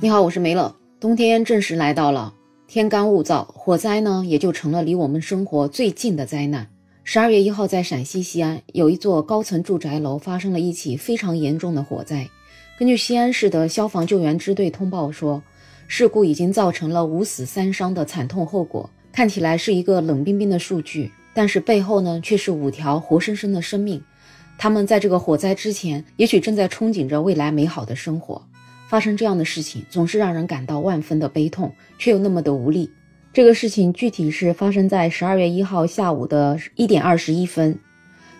你好，我是梅乐。冬天正式来到了，天干物燥，火灾呢也就成了离我们生活最近的灾难。十二月一号，在陕西西安有一座高层住宅楼发生了一起非常严重的火灾。根据西安市的消防救援支队通报说，事故已经造成了五死三伤的惨痛后果。看起来是一个冷冰冰的数据，但是背后呢却是五条活生生的生命。他们在这个火灾之前，也许正在憧憬着未来美好的生活。发生这样的事情，总是让人感到万分的悲痛，却又那么的无力。这个事情具体是发生在十二月一号下午的一点二十一分，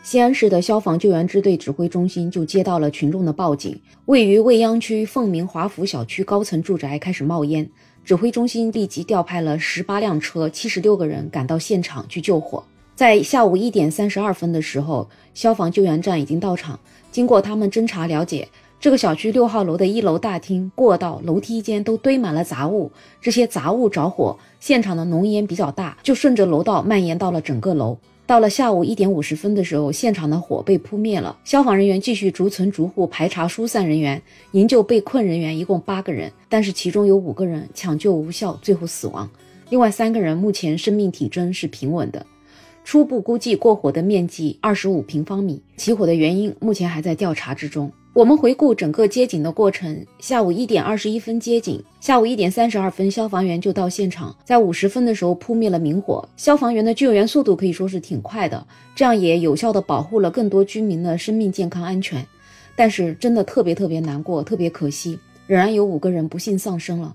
西安市的消防救援支队指挥中心就接到了群众的报警，位于未央区凤鸣华府小区高层住宅开始冒烟，指挥中心立即调派了十八辆车、七十六个人赶到现场去救火。在下午一点三十二分的时候，消防救援站已经到场，经过他们侦查了解。这个小区六号楼的一楼大厅、过道、楼梯间都堆满了杂物，这些杂物着火，现场的浓烟比较大，就顺着楼道蔓延到了整个楼。到了下午一点五十分的时候，现场的火被扑灭了。消防人员继续逐层逐户排查疏散人员，营救被困人员，一共八个人，但是其中有五个人抢救无效，最后死亡。另外三个人目前生命体征是平稳的。初步估计过火的面积二十五平方米，起火的原因目前还在调查之中。我们回顾整个接警的过程：下午一点二十一分接警，下午一点三十二分消防员就到现场，在五十分的时候扑灭了明火。消防员的救援速度可以说是挺快的，这样也有效的保护了更多居民的生命健康安全。但是真的特别特别难过，特别可惜，仍然有五个人不幸丧生了。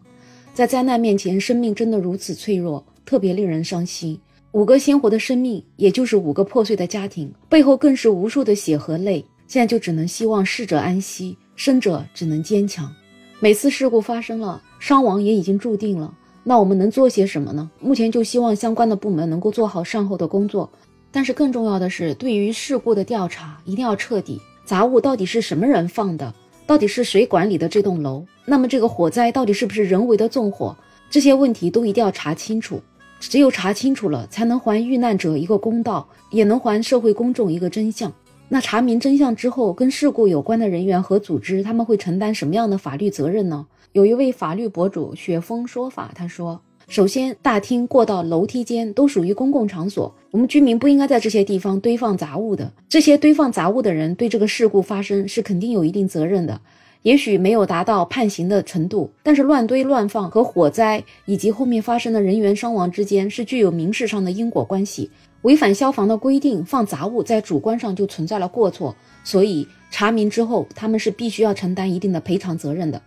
在灾难面前，生命真的如此脆弱，特别令人伤心。五个鲜活的生命，也就是五个破碎的家庭，背后更是无数的血和泪。现在就只能希望逝者安息，生者只能坚强。每次事故发生了，伤亡也已经注定了。那我们能做些什么呢？目前就希望相关的部门能够做好善后的工作。但是更重要的是，对于事故的调查一定要彻底。杂物到底是什么人放的？到底是谁管理的这栋楼？那么这个火灾到底是不是人为的纵火？这些问题都一定要查清楚。只有查清楚了，才能还遇难者一个公道，也能还社会公众一个真相。那查明真相之后，跟事故有关的人员和组织，他们会承担什么样的法律责任呢？有一位法律博主雪峰说法，他说：首先，大厅、过道、楼梯间都属于公共场所，我们居民不应该在这些地方堆放杂物的。这些堆放杂物的人对这个事故发生是肯定有一定责任的，也许没有达到判刑的程度，但是乱堆乱放和火灾以及后面发生的人员伤亡之间是具有民事上的因果关系。违反消防的规定放杂物，在主观上就存在了过错，所以查明之后，他们是必须要承担一定的赔偿责任的。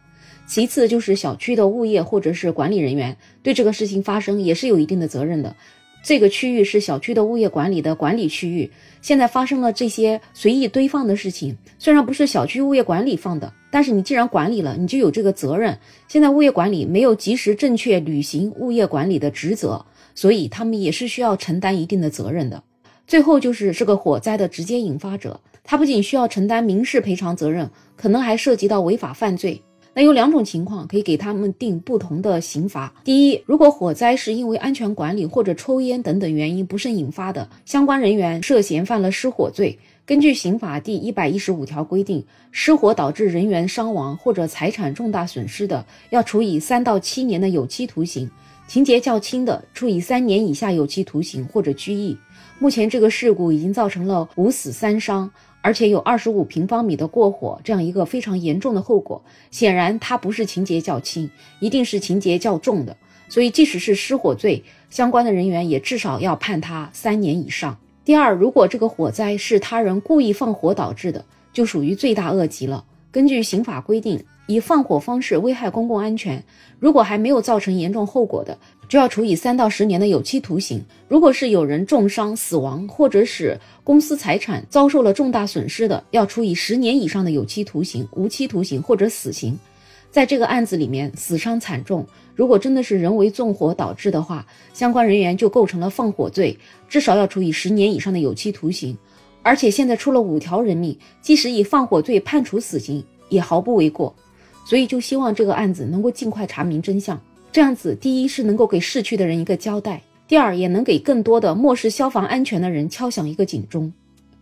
其次就是小区的物业或者是管理人员，对这个事情发生也是有一定的责任的。这个区域是小区的物业管理的管理区域，现在发生了这些随意堆放的事情，虽然不是小区物业管理放的，但是你既然管理了，你就有这个责任。现在物业管理没有及时正确履行物业管理的职责。所以他们也是需要承担一定的责任的。最后就是这个火灾的直接引发者，他不仅需要承担民事赔偿责任，可能还涉及到违法犯罪。那有两种情况可以给他们定不同的刑罚。第一，如果火灾是因为安全管理或者抽烟等等原因不慎引发的，相关人员涉嫌犯了失火罪，根据刑法第一百一十五条规定，失火导致人员伤亡或者财产重大损失的，要处以三到七年的有期徒刑。情节较轻的，处以三年以下有期徒刑或者拘役。目前这个事故已经造成了五死三伤，而且有二十五平方米的过火，这样一个非常严重的后果。显然，它不是情节较轻，一定是情节较重的。所以，即使是失火罪，相关的人员也至少要判他三年以上。第二，如果这个火灾是他人故意放火导致的，就属于罪大恶极了。根据刑法规定。以放火方式危害公共安全，如果还没有造成严重后果的，就要处以三到十年的有期徒刑；如果是有人重伤、死亡，或者使公司财产遭受了重大损失的，要处以十年以上的有期徒刑、无期徒刑或者死刑。在这个案子里面，死伤惨重，如果真的是人为纵火导致的话，相关人员就构成了放火罪，至少要处以十年以上的有期徒刑。而且现在出了五条人命，即使以放火罪判处死刑，也毫不为过。所以就希望这个案子能够尽快查明真相，这样子第一是能够给逝去的人一个交代，第二也能给更多的漠视消防安全的人敲响一个警钟。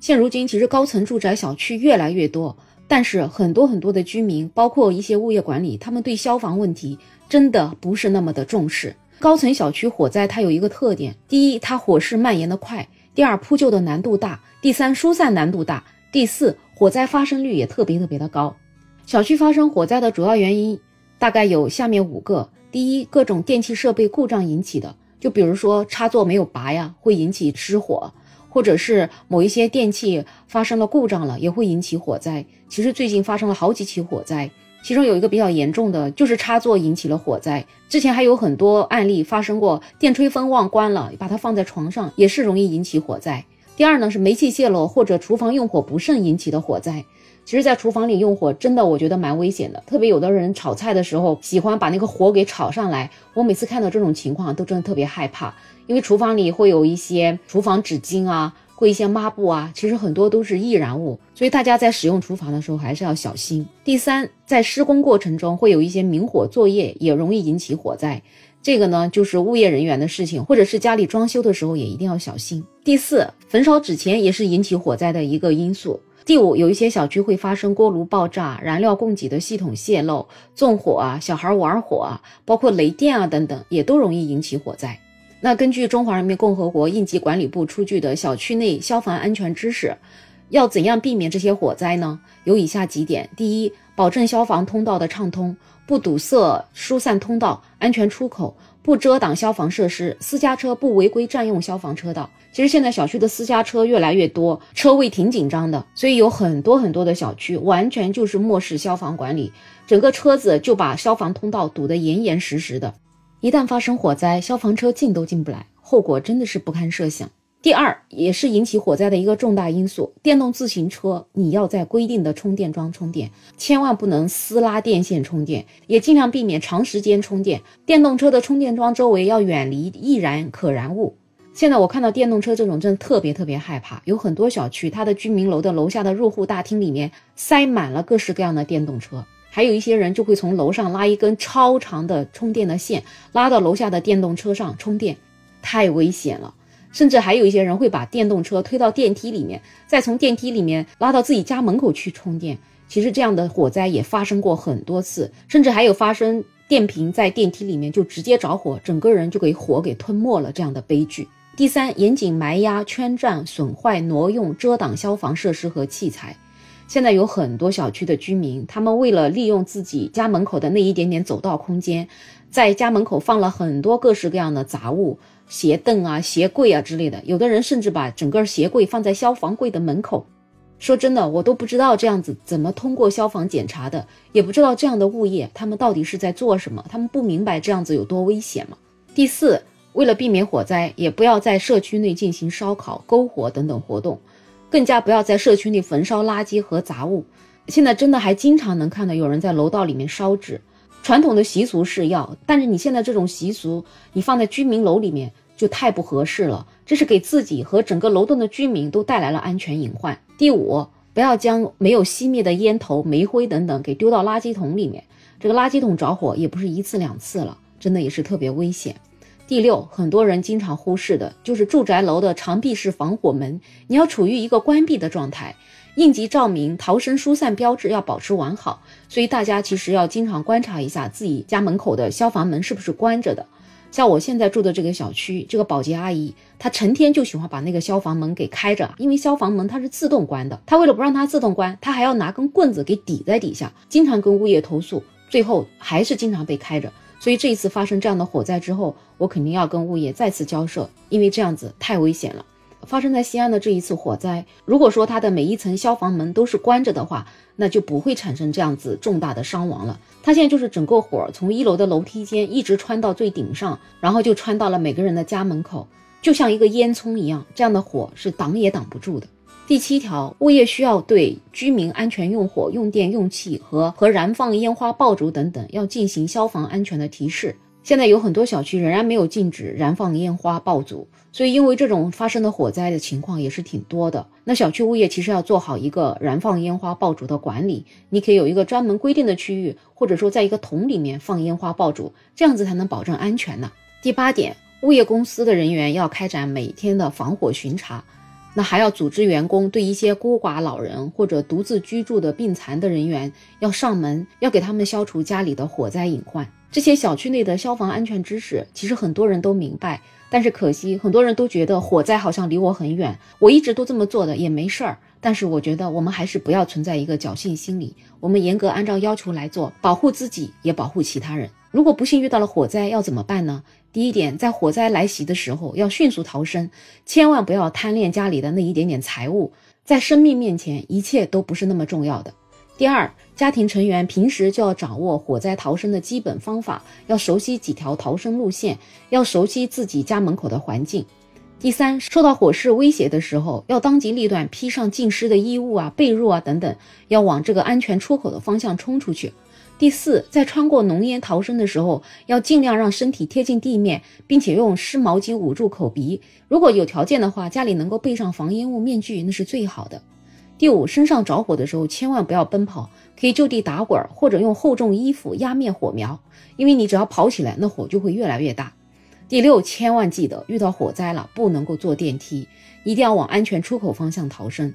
现如今，其实高层住宅小区越来越多，但是很多很多的居民，包括一些物业管理，他们对消防问题真的不是那么的重视。高层小区火灾它有一个特点：第一，它火势蔓延的快；第二，扑救的难度大；第三，疏散难度大；第四，火灾发生率也特别特别的高。小区发生火灾的主要原因大概有下面五个：第一，各种电器设备故障引起的，就比如说插座没有拔呀，会引起失火。或者是某一些电器发生了故障了，也会引起火灾。其实最近发生了好几起火灾，其中有一个比较严重的，就是插座引起了火灾。之前还有很多案例发生过，电吹风忘关了，把它放在床上也是容易引起火灾。第二呢，是煤气泄漏或者厨房用火不慎引起的火灾。其实，在厨房里用火真的，我觉得蛮危险的。特别有的人炒菜的时候，喜欢把那个火给炒上来。我每次看到这种情况，都真的特别害怕，因为厨房里会有一些厨房纸巾啊，会一些抹布啊，其实很多都是易燃物，所以大家在使用厨房的时候还是要小心。第三，在施工过程中会有一些明火作业，也容易引起火灾。这个呢，就是物业人员的事情，或者是家里装修的时候也一定要小心。第四，焚烧纸钱也是引起火灾的一个因素。第五，有一些小区会发生锅炉爆炸、燃料供给的系统泄漏、纵火啊、小孩玩火啊，包括雷电啊等等，也都容易引起火灾。那根据中华人民共和国应急管理部出具的小区内消防安全知识，要怎样避免这些火灾呢？有以下几点：第一，保证消防通道的畅通，不堵塞疏散通道、安全出口。不遮挡消防设施，私家车不违规占用消防车道。其实现在小区的私家车越来越多，车位挺紧张的，所以有很多很多的小区完全就是漠视消防管理，整个车子就把消防通道堵得严严实实的。一旦发生火灾，消防车进都进不来，后果真的是不堪设想。第二，也是引起火灾的一个重大因素，电动自行车，你要在规定的充电桩充电，千万不能私拉电线充电，也尽量避免长时间充电。电动车的充电桩周围要远离易燃可燃物。现在我看到电动车这种，真的特别特别害怕。有很多小区，它的居民楼的楼下的入户大厅里面塞满了各式各样的电动车，还有一些人就会从楼上拉一根超长的充电的线，拉到楼下的电动车上充电，太危险了。甚至还有一些人会把电动车推到电梯里面，再从电梯里面拉到自己家门口去充电。其实这样的火灾也发生过很多次，甚至还有发生电瓶在电梯里面就直接着火，整个人就给火给吞没了这样的悲剧。第三，严谨埋压、圈占、损坏、挪用、遮挡消防设施和器材。现在有很多小区的居民，他们为了利用自己家门口的那一点点走道空间，在家门口放了很多各式各样的杂物。鞋凳啊、鞋柜啊之类的，有的人甚至把整个鞋柜放在消防柜的门口。说真的，我都不知道这样子怎么通过消防检查的，也不知道这样的物业他们到底是在做什么，他们不明白这样子有多危险吗？第四，为了避免火灾，也不要在社区内进行烧烤、篝火等等活动，更加不要在社区内焚烧垃圾和杂物。现在真的还经常能看到有人在楼道里面烧纸。传统的习俗是要，但是你现在这种习俗，你放在居民楼里面就太不合适了，这是给自己和整个楼栋的居民都带来了安全隐患。第五，不要将没有熄灭的烟头、煤灰等等给丢到垃圾桶里面，这个垃圾桶着火也不是一次两次了，真的也是特别危险。第六，很多人经常忽视的就是住宅楼的长壁式防火门，你要处于一个关闭的状态。应急照明、逃生疏散标志要保持完好，所以大家其实要经常观察一下自己家门口的消防门是不是关着的。像我现在住的这个小区，这个保洁阿姨她成天就喜欢把那个消防门给开着，因为消防门它是自动关的，她为了不让它自动关，她还要拿根棍子给抵在底下，经常跟物业投诉，最后还是经常被开着。所以这一次发生这样的火灾之后，我肯定要跟物业再次交涉，因为这样子太危险了。发生在西安的这一次火灾，如果说它的每一层消防门都是关着的话，那就不会产生这样子重大的伤亡了。它现在就是整个火从一楼的楼梯间一直穿到最顶上，然后就穿到了每个人的家门口，就像一个烟囱一样，这样的火是挡也挡不住的。第七条，物业需要对居民安全用火、用电、用气和和燃放烟花爆竹等等要进行消防安全的提示。现在有很多小区仍然没有禁止燃放烟花爆竹，所以因为这种发生的火灾的情况也是挺多的。那小区物业其实要做好一个燃放烟花爆竹的管理，你可以有一个专门规定的区域，或者说在一个桶里面放烟花爆竹，这样子才能保证安全呢。第八点，物业公司的人员要开展每天的防火巡查，那还要组织员工对一些孤寡老人或者独自居住的病残的人员要上门，要给他们消除家里的火灾隐患。这些小区内的消防安全知识，其实很多人都明白，但是可惜很多人都觉得火灾好像离我很远，我一直都这么做的也没事儿。但是我觉得我们还是不要存在一个侥幸心理，我们严格按照要求来做，保护自己也保护其他人。如果不幸遇到了火灾，要怎么办呢？第一点，在火灾来袭的时候要迅速逃生，千万不要贪恋家里的那一点点财物，在生命面前，一切都不是那么重要的。第二，家庭成员平时就要掌握火灾逃生的基本方法，要熟悉几条逃生路线，要熟悉自己家门口的环境。第三，受到火势威胁的时候，要当机立断，披上浸湿的衣物啊、被褥啊等等，要往这个安全出口的方向冲出去。第四，在穿过浓烟逃生的时候，要尽量让身体贴近地面，并且用湿毛巾捂住口鼻。如果有条件的话，家里能够备上防烟雾面具，那是最好的。第五，身上着火的时候，千万不要奔跑，可以就地打滚，或者用厚重衣服压灭火苗，因为你只要跑起来，那火就会越来越大。第六，千万记得遇到火灾了不能够坐电梯，一定要往安全出口方向逃生。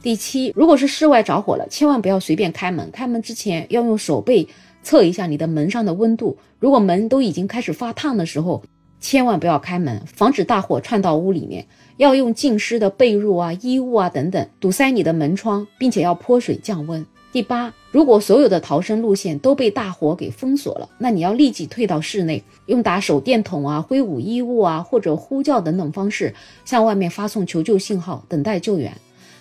第七，如果是室外着火了，千万不要随便开门，开门之前要用手背测一下你的门上的温度，如果门都已经开始发烫的时候，千万不要开门，防止大火窜到屋里面。要用浸湿的被褥啊、衣物啊等等堵塞你的门窗，并且要泼水降温。第八，如果所有的逃生路线都被大火给封锁了，那你要立即退到室内，用打手电筒啊、挥舞衣物啊或者呼叫等等方式向外面发送求救信号，等待救援。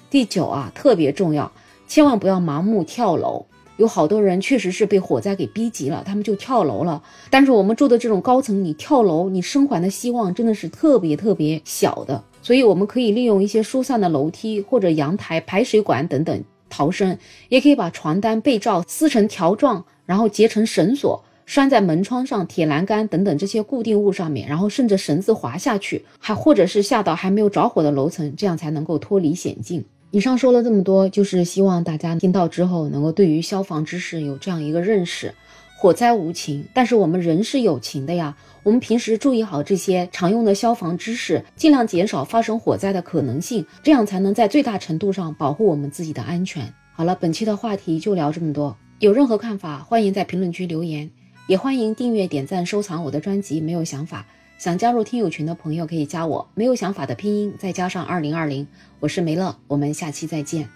第九啊，特别重要，千万不要盲目跳楼。有好多人确实是被火灾给逼急了，他们就跳楼了。但是我们住的这种高层，你跳楼，你生还的希望真的是特别特别小的。所以我们可以利用一些疏散的楼梯或者阳台、排水管等等。逃生也可以把床单、被罩撕成条状，然后结成绳索，拴在门窗上、铁栏杆等等这些固定物上面，然后顺着绳子滑下去，还或者是下到还没有着火的楼层，这样才能够脱离险境。以上说了这么多，就是希望大家听到之后能够对于消防知识有这样一个认识。火灾无情，但是我们人是有情的呀。我们平时注意好这些常用的消防知识，尽量减少发生火灾的可能性，这样才能在最大程度上保护我们自己的安全。好了，本期的话题就聊这么多。有任何看法，欢迎在评论区留言，也欢迎订阅、点赞、收藏我的专辑。没有想法，想加入听友群的朋友可以加我。没有想法的拼音再加上二零二零，我是梅乐，我们下期再见。